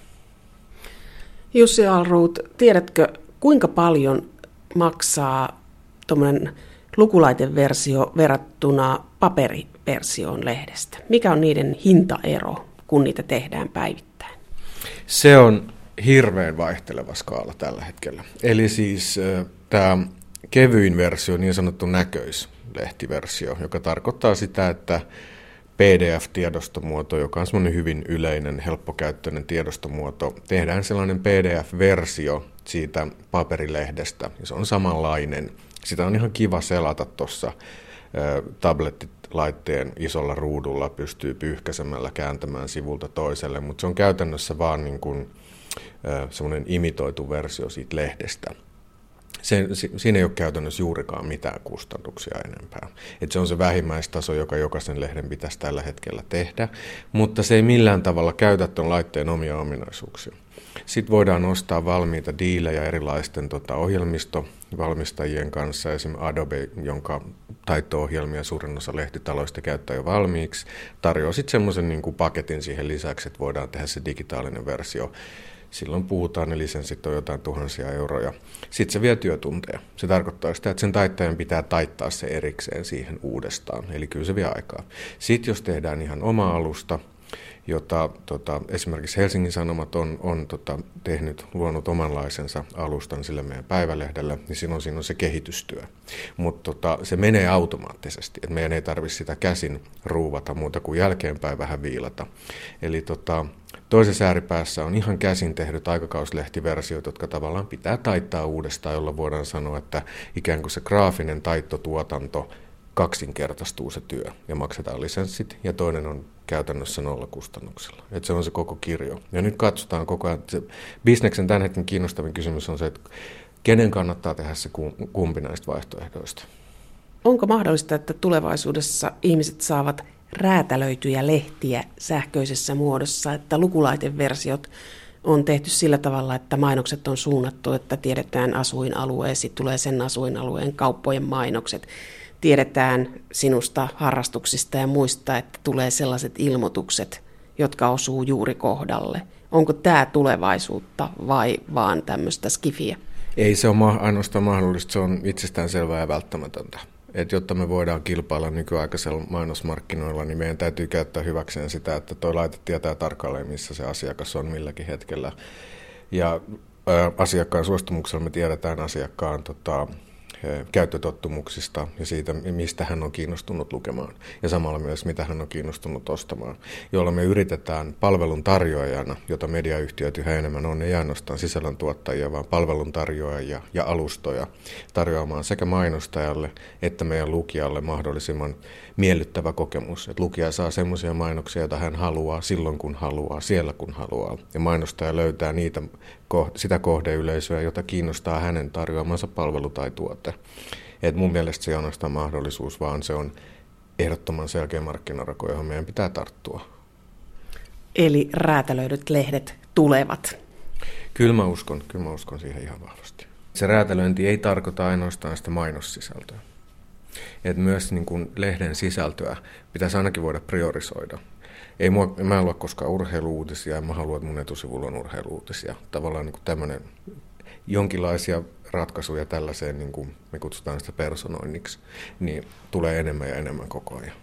Jussi Alruut, tiedätkö, kuinka paljon maksaa tuommoinen lukulaiteversio verrattuna paperiversioon lehdestä? Mikä on niiden hintaero, kun niitä tehdään päivittäin? Se on hirveän vaihteleva skaala tällä hetkellä. Eli siis äh, tämä kevyin versio, niin sanottu näköislehtiversio, joka tarkoittaa sitä, että PDF-tiedostomuoto, joka on semmoinen hyvin yleinen, helppokäyttöinen tiedostomuoto, tehdään sellainen PDF-versio siitä paperilehdestä, ja se on samanlainen – sitä on ihan kiva selata tuossa tablettilaitteen isolla ruudulla, pystyy pyyhkäisemällä kääntämään sivulta toiselle, mutta se on käytännössä vaan niin kuin, semmoinen imitoitu versio siitä lehdestä. Se, siinä ei ole käytännössä juurikaan mitään kustannuksia enempää. Et se on se vähimmäistaso, joka jokaisen lehden pitäisi tällä hetkellä tehdä, mutta se ei millään tavalla käytä tuon laitteen omia ominaisuuksia. Sitten voidaan ostaa valmiita diilejä erilaisten tota, ohjelmistovalmistajien kanssa, esimerkiksi Adobe, jonka taito-ohjelmia suurin osa lehtitaloista käyttää jo valmiiksi, tarjoaa sitten semmoisen niin paketin siihen lisäksi, että voidaan tehdä se digitaalinen versio. Silloin puhutaan, ne lisenssit on jotain tuhansia euroja. Sitten se vie työtunteja. Se tarkoittaa sitä, että sen taittajan pitää taittaa se erikseen siihen uudestaan. Eli kyllä se vie aikaa. Sitten jos tehdään ihan oma alusta, jota tota, esimerkiksi Helsingin Sanomat on, on tota, tehnyt, luonut omanlaisensa alustan sille meidän päivälehdelle, niin silloin siinä on se kehitystyö. Mutta tota, se menee automaattisesti, että meidän ei tarvitse sitä käsin ruuvata muuta kuin jälkeenpäin vähän viilata. Eli tota, toisessa ääripäässä on ihan käsin tehdyt aikakauslehtiversiot, jotka tavallaan pitää taittaa uudestaan, jolla voidaan sanoa, että ikään kuin se graafinen taittotuotanto kaksinkertaistuu se työ ja maksetaan lisenssit ja toinen on käytännössä nollakustannuksella. Että se on se koko kirjo. Ja nyt katsotaan koko ajan, se bisneksen tämän hetken kiinnostavin kysymys on se, että kenen kannattaa tehdä se kumpi näistä vaihtoehdoista. Onko mahdollista, että tulevaisuudessa ihmiset saavat räätälöityjä lehtiä sähköisessä muodossa, että lukulaiteversiot on tehty sillä tavalla, että mainokset on suunnattu, että tiedetään asuinalue, sitten tulee sen asuinalueen kauppojen mainokset. Tiedetään sinusta harrastuksista ja muista, että tulee sellaiset ilmoitukset, jotka osuu juuri kohdalle. Onko tämä tulevaisuutta vai vaan tämmöistä skifiä? Ei se ole ainoastaan mahdollista, se on itsestään selvää ja välttämätöntä. Et jotta me voidaan kilpailla nykyaikaisella mainosmarkkinoilla, niin meidän täytyy käyttää hyväkseen sitä, että tuo laite tietää tarkalleen, missä se asiakas on milläkin hetkellä. Ja ä, asiakkaan suostumuksella me tiedetään asiakkaan tota, käyttötottumuksista ja siitä, mistä hän on kiinnostunut lukemaan. Ja samalla myös, mitä hän on kiinnostunut ostamaan, jolla me yritetään palvelun tarjoajana, jota mediayhtiöt yhä enemmän on, ei ainoastaan sisällöntuottajia, vaan palvelun tarjoajia ja alustoja tarjoamaan sekä mainostajalle että meidän lukijalle mahdollisimman miellyttävä kokemus. Että lukija saa semmoisia mainoksia, joita hän haluaa silloin kun haluaa, siellä kun haluaa. Ja mainostaja löytää niitä, sitä kohdeyleisöä, jota kiinnostaa hänen tarjoamansa palvelu tai tuote. Et mun mielestä se ei ainoastaan mahdollisuus, vaan se on ehdottoman selkeä markkinarako, johon meidän pitää tarttua. Eli räätälöidyt lehdet tulevat. Kyllä mä uskon, kyllä mä uskon siihen ihan vahvasti. Se räätälöinti ei tarkoita ainoastaan sitä mainossisältöä. Et myös niin kuin lehden sisältöä pitäisi ainakin voida priorisoida. Ei mua, mä en lue koskaan urheiluutisia ja mä haluan, että mun etusivulla on urheiluutisia. Tavallaan niin tämmöinen jonkinlaisia ratkaisuja tällaiseen, niin kuin me kutsutaan sitä personoinniksi, niin tulee enemmän ja enemmän koko ajan.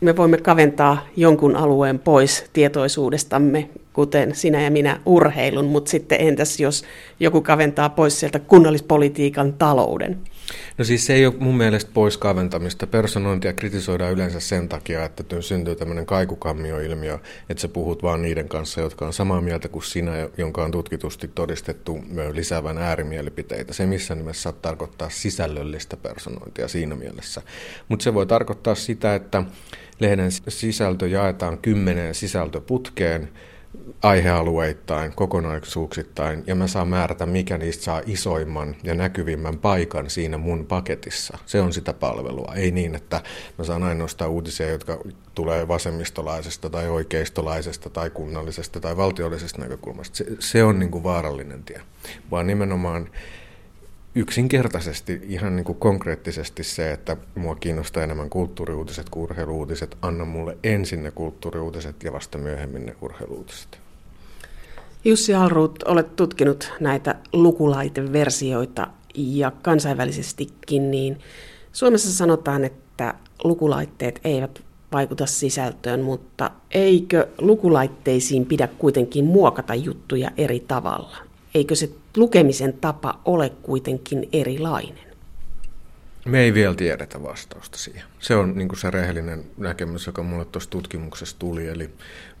Me voimme kaventaa jonkun alueen pois tietoisuudestamme, kuten sinä ja minä urheilun, mutta sitten entäs jos joku kaventaa pois sieltä kunnallispolitiikan talouden? No siis se ei ole mun mielestä pois kaventamista. Personointia kritisoidaan yleensä sen takia, että syntyy tämmöinen kaikukammio-ilmiö, että sä puhut vaan niiden kanssa, jotka on samaa mieltä kuin sinä, jonka on tutkitusti todistettu lisäävän äärimielipiteitä. Se missä nimessä saa tarkoittaa sisällöllistä personointia siinä mielessä. Mutta se voi tarkoittaa sitä, että lehden sisältö jaetaan kymmeneen sisältöputkeen, aihealueittain, kokonaisuuksittain, ja mä saan määrätä, mikä niistä saa isoimman ja näkyvimmän paikan siinä mun paketissa. Se on sitä palvelua. Ei niin, että mä saan ainoastaan uutisia, jotka tulee vasemmistolaisesta tai oikeistolaisesta tai kunnallisesta tai valtiollisesta näkökulmasta. Se, se on niin kuin vaarallinen tie, vaan nimenomaan yksinkertaisesti ihan niin kuin konkreettisesti se, että mua kiinnostaa enemmän kulttuuriuutiset kuin urheiluutiset. Anna mulle ensin ne kulttuuriuutiset ja vasta myöhemmin ne urheiluutiset. Jussi Alruut, olet tutkinut näitä lukulaiteversioita ja kansainvälisestikin, niin Suomessa sanotaan, että lukulaitteet eivät vaikuta sisältöön, mutta eikö lukulaitteisiin pidä kuitenkin muokata juttuja eri tavalla? Eikö se lukemisen tapa ole kuitenkin erilainen? Me ei vielä tiedetä vastausta siihen. Se on niin se rehellinen näkemys, joka mulle tuossa tutkimuksessa tuli. Eli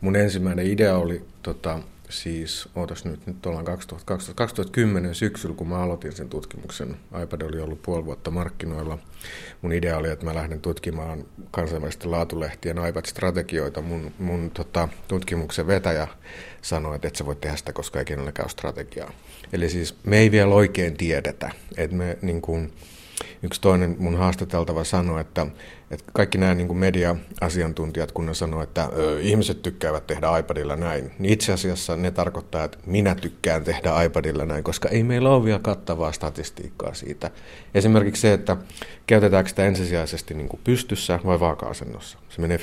mun ensimmäinen idea oli tota, siis, ootas nyt, nyt ollaan 2012, 2010 syksyllä, kun mä aloitin sen tutkimuksen. iPad oli ollut puoli vuotta markkinoilla. Mun idea oli, että mä lähden tutkimaan kansainvälisten laatulehtien iPad-strategioita. Mun, mun tota, tutkimuksen vetäjä sanoi, että et sä voi tehdä sitä, koska ei kenelläkään ole strategiaa. Eli siis me ei vielä oikein tiedetä, että me niin kuin, yksi toinen mun haastateltava sanoi, että, että kaikki nämä niin media-asiantuntijat, kun ne sanoo, että ö, ihmiset tykkäävät tehdä iPadilla näin, niin itse asiassa ne tarkoittaa, että minä tykkään tehdä iPadilla näin, koska ei meillä ole vielä kattavaa statistiikkaa siitä. Esimerkiksi se, että käytetäänkö sitä ensisijaisesti niin kuin pystyssä vai vaaka-asennossa. Se menee 50-50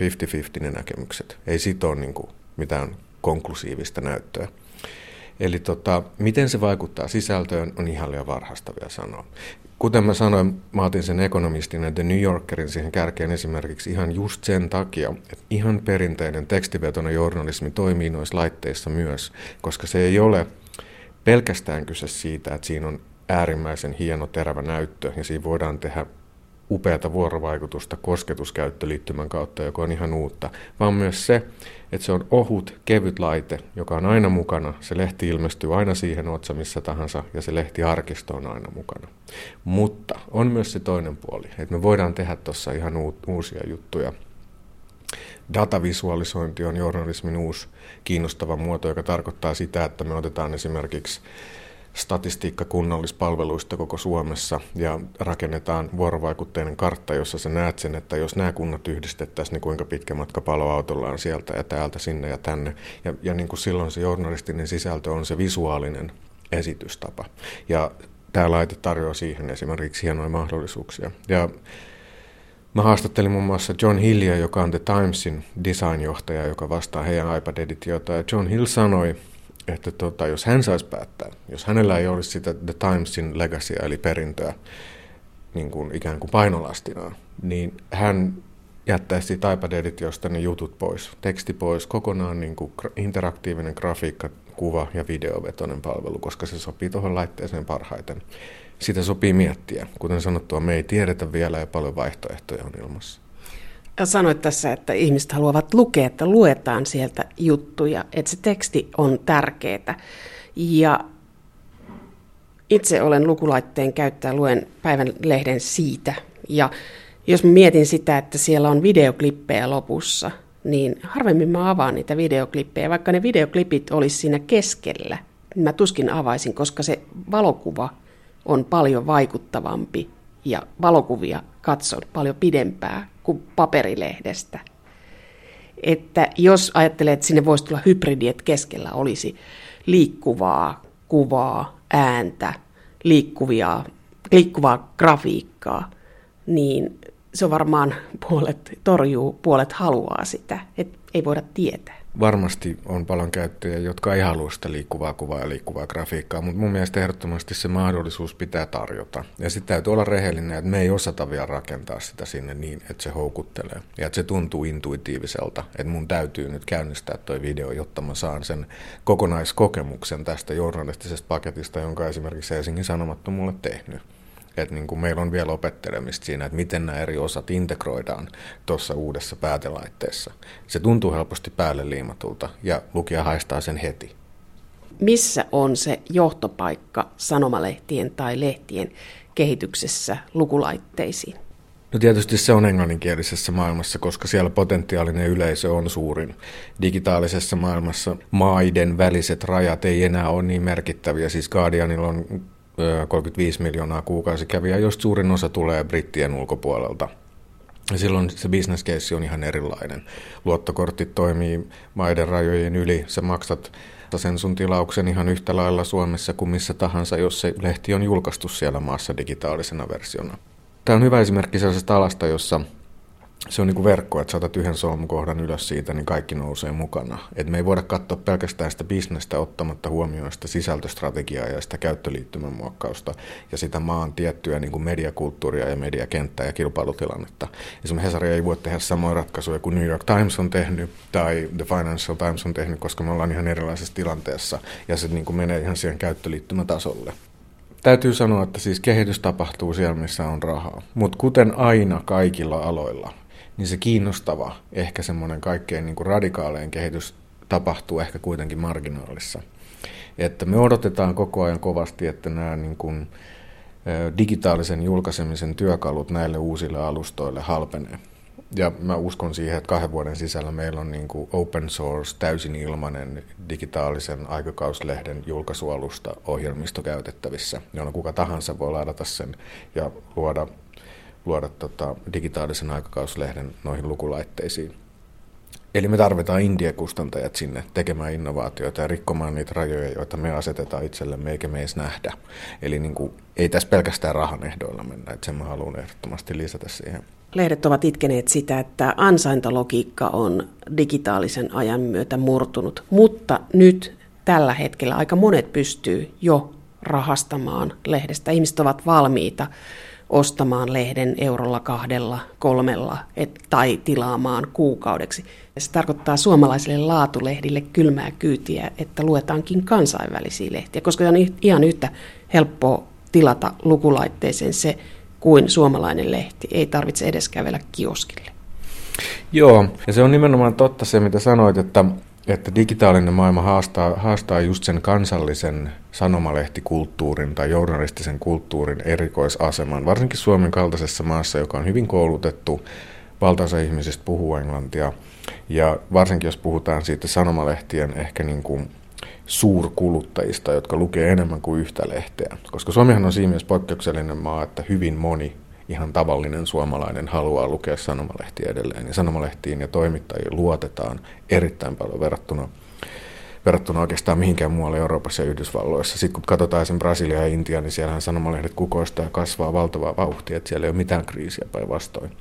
ne näkemykset. Ei siitä ole niin kuin mitään konklusiivista näyttöä. Eli tota, miten se vaikuttaa sisältöön, on ihan liian varhaista vielä sanoa. Kuten mä sanoin, mä otin sen ekonomistin The New Yorkerin siihen kärkeen esimerkiksi ihan just sen takia, että ihan perinteinen tekstivetoinen journalismi toimii noissa laitteissa myös, koska se ei ole pelkästään kyse siitä, että siinä on äärimmäisen hieno terävä näyttö ja siinä voidaan tehdä upeata vuorovaikutusta kosketuskäyttöliittymän kautta, joka on ihan uutta, vaan myös se, että se on ohut, kevyt laite, joka on aina mukana. Se lehti ilmestyy aina siihen otsa missä tahansa ja se lehti arkisto on aina mukana. Mutta on myös se toinen puoli, että me voidaan tehdä tuossa ihan uusia juttuja. Datavisualisointi on journalismin uusi kiinnostava muoto, joka tarkoittaa sitä, että me otetaan esimerkiksi statistiikka kunnallispalveluista koko Suomessa ja rakennetaan vuorovaikutteinen kartta, jossa sä näet sen, että jos nämä kunnat yhdistettäisiin, niin kuinka pitkä matka paloautolla on sieltä ja täältä sinne ja tänne. Ja, ja niin kuin silloin se journalistinen sisältö on se visuaalinen esitystapa. Ja tämä laite tarjoaa siihen esimerkiksi hienoja mahdollisuuksia. Ja Mä haastattelin muun muassa John Hillia, joka on The Timesin designjohtaja, joka vastaa heidän iPad-editiota. John Hill sanoi, että tota, jos hän saisi päättää, jos hänellä ei olisi sitä The Timesin legacya eli perintöä niin kuin ikään kuin painolastinaan, niin hän jättäisi siitä iPad-editiosta ne jutut pois, teksti pois, kokonaan niin kuin interaktiivinen grafiikka, kuva- ja videovetoinen palvelu, koska se sopii tuohon laitteeseen parhaiten. Sitä sopii miettiä. Kuten sanottua, me ei tiedetä vielä ja paljon vaihtoehtoja on ilmassa. Sanoit tässä, että ihmiset haluavat lukea, että luetaan sieltä juttuja, että se teksti on tärkeää. Ja itse olen lukulaitteen käyttäjä, luen päivän lehden siitä. Ja jos mietin sitä, että siellä on videoklippejä lopussa, niin harvemmin mä avaan niitä videoklippejä. Vaikka ne videoklipit olisi siinä keskellä, niin mä tuskin avaisin, koska se valokuva on paljon vaikuttavampi ja valokuvia katson paljon pidempää kuin paperilehdestä. Että jos ajattelee, että sinne voisi tulla hybridi, että keskellä olisi liikkuvaa kuvaa, ääntä, liikkuvia, liikkuvaa grafiikkaa, niin se on varmaan puolet torjuu, puolet haluaa sitä. että ei voida tietää varmasti on paljon käyttäjiä, jotka ei halua sitä liikkuvaa kuvaa ja liikkuvaa grafiikkaa, mutta mun mielestä ehdottomasti se mahdollisuus pitää tarjota. Ja sitten täytyy olla rehellinen, että me ei osata vielä rakentaa sitä sinne niin, että se houkuttelee. Ja että se tuntuu intuitiiviselta, että mun täytyy nyt käynnistää toi video, jotta mä saan sen kokonaiskokemuksen tästä journalistisesta paketista, jonka esimerkiksi Helsingin Sanomat on mulle tehnyt että niin kuin meillä on vielä opettelemista siinä, että miten nämä eri osat integroidaan tuossa uudessa päätelaitteessa. Se tuntuu helposti päälle liimatulta ja lukija haistaa sen heti. Missä on se johtopaikka sanomalehtien tai lehtien kehityksessä lukulaitteisiin? No tietysti se on englanninkielisessä maailmassa, koska siellä potentiaalinen yleisö on suurin. Digitaalisessa maailmassa maiden väliset rajat ei enää ole niin merkittäviä. Siis Guardianilla on 35 miljoonaa kuukausikävijää, josta suurin osa tulee brittien ulkopuolelta. Ja silloin se business case on ihan erilainen. Luottokortti toimii maiden rajojen yli, sä maksat sen sun tilauksen ihan yhtä lailla Suomessa kuin missä tahansa, jos se lehti on julkaistu siellä maassa digitaalisena versiona. Tämä on hyvä esimerkki sellaisesta alasta, jossa se on niin kuin verkko, että saatat yhden solmukohdan ylös siitä, niin kaikki nousee mukana. Et me ei voida katsoa pelkästään sitä bisnestä ottamatta huomioon sitä sisältöstrategiaa ja sitä käyttöliittymän muokkausta ja sitä maan tiettyä niin kuin mediakulttuuria ja mediakenttää ja kilpailutilannetta. Esimerkiksi Hesari ei voi tehdä samoja ratkaisuja kuin New York Times on tehnyt tai The Financial Times on tehnyt, koska me ollaan ihan erilaisessa tilanteessa ja se niin kuin menee ihan siihen käyttöliittymätasolle. Täytyy sanoa, että siis kehitys tapahtuu siellä, missä on rahaa. Mutta kuten aina kaikilla aloilla, niin se kiinnostava, ehkä semmoinen kaikkein niin kuin radikaalein kehitys tapahtuu ehkä kuitenkin marginaalissa. Että me odotetaan koko ajan kovasti, että nämä niin kuin, digitaalisen julkaisemisen työkalut näille uusille alustoille halpenee. Ja mä uskon siihen, että kahden vuoden sisällä meillä on niin kuin open source, täysin ilmainen digitaalisen aikakauslehden julkaisualusta ohjelmisto käytettävissä, jolloin kuka tahansa voi ladata sen ja luoda luoda tota, digitaalisen aikakauslehden noihin lukulaitteisiin. Eli me tarvitaan indiekustantajat sinne tekemään innovaatioita ja rikkomaan niitä rajoja, joita me asetetaan itsellemme eikä me edes nähdä. Eli niin kuin, ei tässä pelkästään rahan ehdoilla mennä, että sen mä haluan ehdottomasti lisätä siihen. Lehdet ovat itkeneet sitä, että ansaintalogiikka on digitaalisen ajan myötä murtunut, mutta nyt tällä hetkellä aika monet pystyy jo rahastamaan lehdestä. Ihmiset ovat valmiita ostamaan lehden eurolla, kahdella, kolmella et, tai tilaamaan kuukaudeksi. Se tarkoittaa suomalaisille laatulehdille kylmää kyytiä, että luetaankin kansainvälisiä lehtiä, koska on ihan yhtä helppoa tilata lukulaitteeseen se kuin suomalainen lehti. Ei tarvitse edes kävellä kioskille. Joo, ja se on nimenomaan totta se, mitä sanoit, että että digitaalinen maailma haastaa, haastaa just sen kansallisen sanomalehtikulttuurin tai journalistisen kulttuurin erikoisaseman, varsinkin Suomen kaltaisessa maassa, joka on hyvin koulutettu, valtaosa ihmisistä puhuu englantia, ja varsinkin jos puhutaan siitä sanomalehtien ehkä niin kuin suurkuluttajista, jotka lukee enemmän kuin yhtä lehteä. Koska Suomihan on siinä mielessä poikkeuksellinen maa, että hyvin moni ihan tavallinen suomalainen haluaa lukea sanomalehtiä edelleen. Ja sanomalehtiin ja toimittajiin luotetaan erittäin paljon verrattuna, verrattuna oikeastaan mihinkään muualle Euroopassa ja Yhdysvalloissa. Sitten kun katsotaan sen Brasilia ja Intia, niin siellähän sanomalehdet kukoistaa ja kasvaa valtavaa vauhtia, että siellä ei ole mitään kriisiä päinvastoin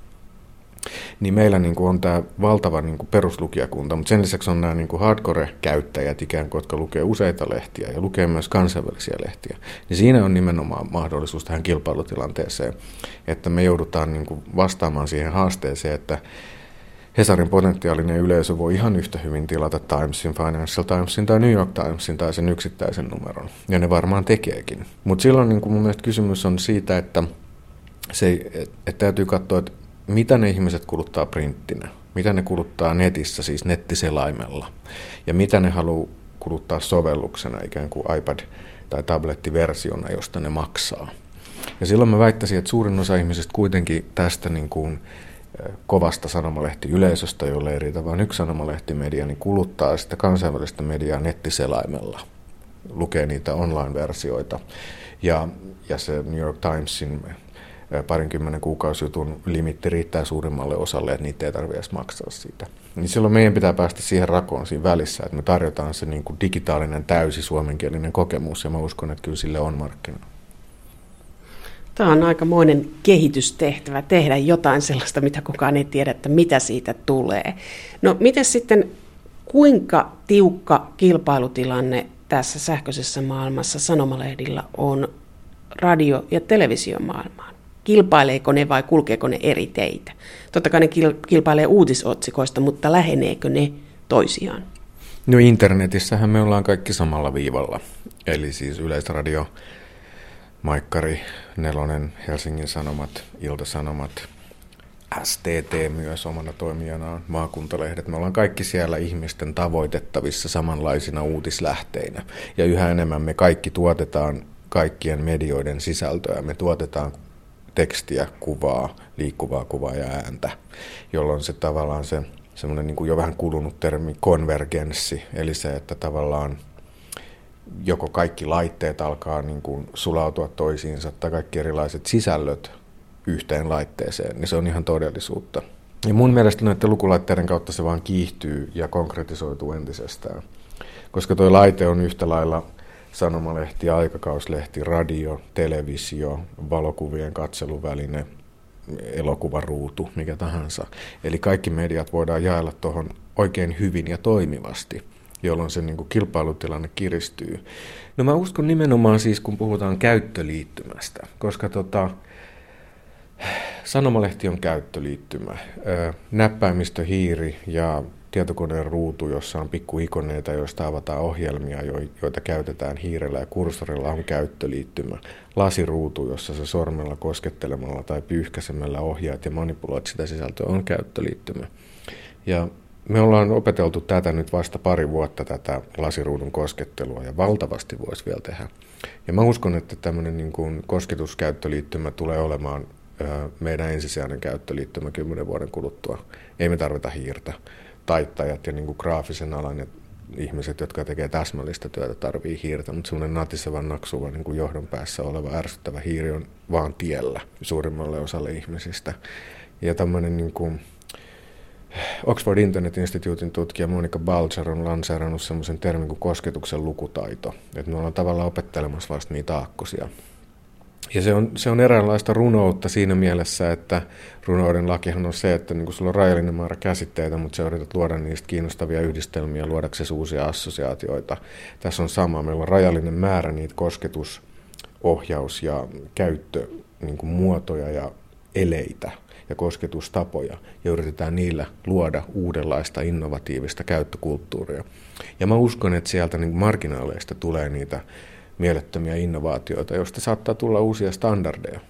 niin meillä niin kuin on tämä valtava niin kuin peruslukijakunta, mutta sen lisäksi on nämä niin kuin hardcore-käyttäjät ikään kuin, jotka lukee useita lehtiä ja lukee myös kansainvälisiä lehtiä. Niin siinä on nimenomaan mahdollisuus tähän kilpailutilanteeseen, että me joudutaan niin kuin vastaamaan siihen haasteeseen, että Hesarin potentiaalinen yleisö voi ihan yhtä hyvin tilata Timesin, Financial Timesin tai New York Timesin tai sen yksittäisen numeron. Ja ne varmaan tekeekin. Mutta silloin niin kuin mun mielestä kysymys on siitä, että, se, että täytyy katsoa, että mitä ne ihmiset kuluttaa printtinä, mitä ne kuluttaa netissä, siis nettiselaimella, ja mitä ne haluaa kuluttaa sovelluksena, ikään kuin iPad- tai tablettiversiona, josta ne maksaa. Ja silloin mä väittäisin, että suurin osa ihmisistä kuitenkin tästä niin kuin kovasta sanomalehtiyleisöstä, jolle ei riitä vain yksi sanomalehtimedia, niin kuluttaa sitä kansainvälistä mediaa nettiselaimella, lukee niitä online-versioita. Ja, ja se New York Timesin parinkymmenen kuukausijutun limitti riittää suurimmalle osalle, että niitä ei tarvitse edes maksaa siitä. Niin silloin meidän pitää päästä siihen rakoon siinä välissä, että me tarjotaan se niin kuin digitaalinen täysi suomenkielinen kokemus, ja mä uskon, että kyllä sille on markkina. Tämä on aikamoinen kehitystehtävä, tehdä jotain sellaista, mitä kukaan ei tiedä, että mitä siitä tulee. No miten sitten, kuinka tiukka kilpailutilanne tässä sähköisessä maailmassa sanomalehdillä on radio- ja televisiomaailmaan? Kilpaileeko ne vai kulkeeko ne eri teitä? Totta kai ne kilpailee uutisotsikoista, mutta läheneekö ne toisiaan? No internetissähän me ollaan kaikki samalla viivalla. Eli siis Yleisradio, Maikkari, Nelonen, Helsingin Sanomat, Ilta-Sanomat, STT myös omana toimijanaan, maakuntalehdet. Me ollaan kaikki siellä ihmisten tavoitettavissa samanlaisina uutislähteinä. Ja yhä enemmän me kaikki tuotetaan kaikkien medioiden sisältöä. Me tuotetaan tekstiä, kuvaa, liikkuvaa kuvaa ja ääntä, jolloin se tavallaan se semmoinen niin kuin jo vähän kulunut termi konvergenssi, eli se, että tavallaan joko kaikki laitteet alkaa niin kuin sulautua toisiinsa tai kaikki erilaiset sisällöt yhteen laitteeseen, niin se on ihan todellisuutta. Ja mun mielestä noiden lukulaitteiden kautta se vaan kiihtyy ja konkretisoituu entisestään. Koska tuo laite on yhtä lailla sanomalehti, aikakauslehti, radio, televisio, valokuvien katseluväline, elokuvaruutu, mikä tahansa. Eli kaikki mediat voidaan jaella tuohon oikein hyvin ja toimivasti, jolloin se niin kuin kilpailutilanne kiristyy. No mä uskon nimenomaan siis, kun puhutaan käyttöliittymästä, koska tota, sanomalehti on käyttöliittymä. Näppäimistöhiiri ja tietokoneen ruutu, jossa on pikkuikoneita, joista avataan ohjelmia, joita käytetään hiirellä ja kursorilla, on käyttöliittymä. Lasiruutu, jossa se sormella koskettelemalla tai pyyhkäsemällä ohjaat ja manipuloit sitä sisältöä, on käyttöliittymä. Ja me ollaan opeteltu tätä nyt vasta pari vuotta, tätä lasiruudun koskettelua, ja valtavasti voisi vielä tehdä. Ja mä uskon, että tämmöinen niin kuin kosketuskäyttöliittymä tulee olemaan meidän ensisijainen käyttöliittymä kymmenen vuoden kuluttua. Ei me tarvita hiirtä taittajat ja niin kuin graafisen alan ja ihmiset, jotka tekee täsmällistä työtä, tarvii hiirtä, mutta semmoinen natisevan naksuva niin kuin johdon päässä oleva ärsyttävä hiiri on vaan tiellä suurimmalle osalle ihmisistä. Ja tämmöinen niin kuin Oxford Internet Instituutin tutkija Monika Balcher on lanseerannut semmoisen termin kuin kosketuksen lukutaito. Että me ollaan tavallaan opettelemassa vasta niitä aakkosia. Ja se on, se on eräänlaista runoutta siinä mielessä, että runouden lakihan on se, että niin sulla on rajallinen määrä käsitteitä, mutta sä yrität luoda niistä kiinnostavia yhdistelmiä luodaksesi uusia assosiaatioita. Tässä on sama, meillä on rajallinen määrä niitä kosketus, ohjaus ja käyttö niin muotoja ja eleitä ja kosketustapoja, ja yritetään niillä luoda uudenlaista innovatiivista käyttökulttuuria. Ja mä uskon, että sieltä niin marginaaleista tulee niitä mielettömiä innovaatioita, joista saattaa tulla uusia standardeja.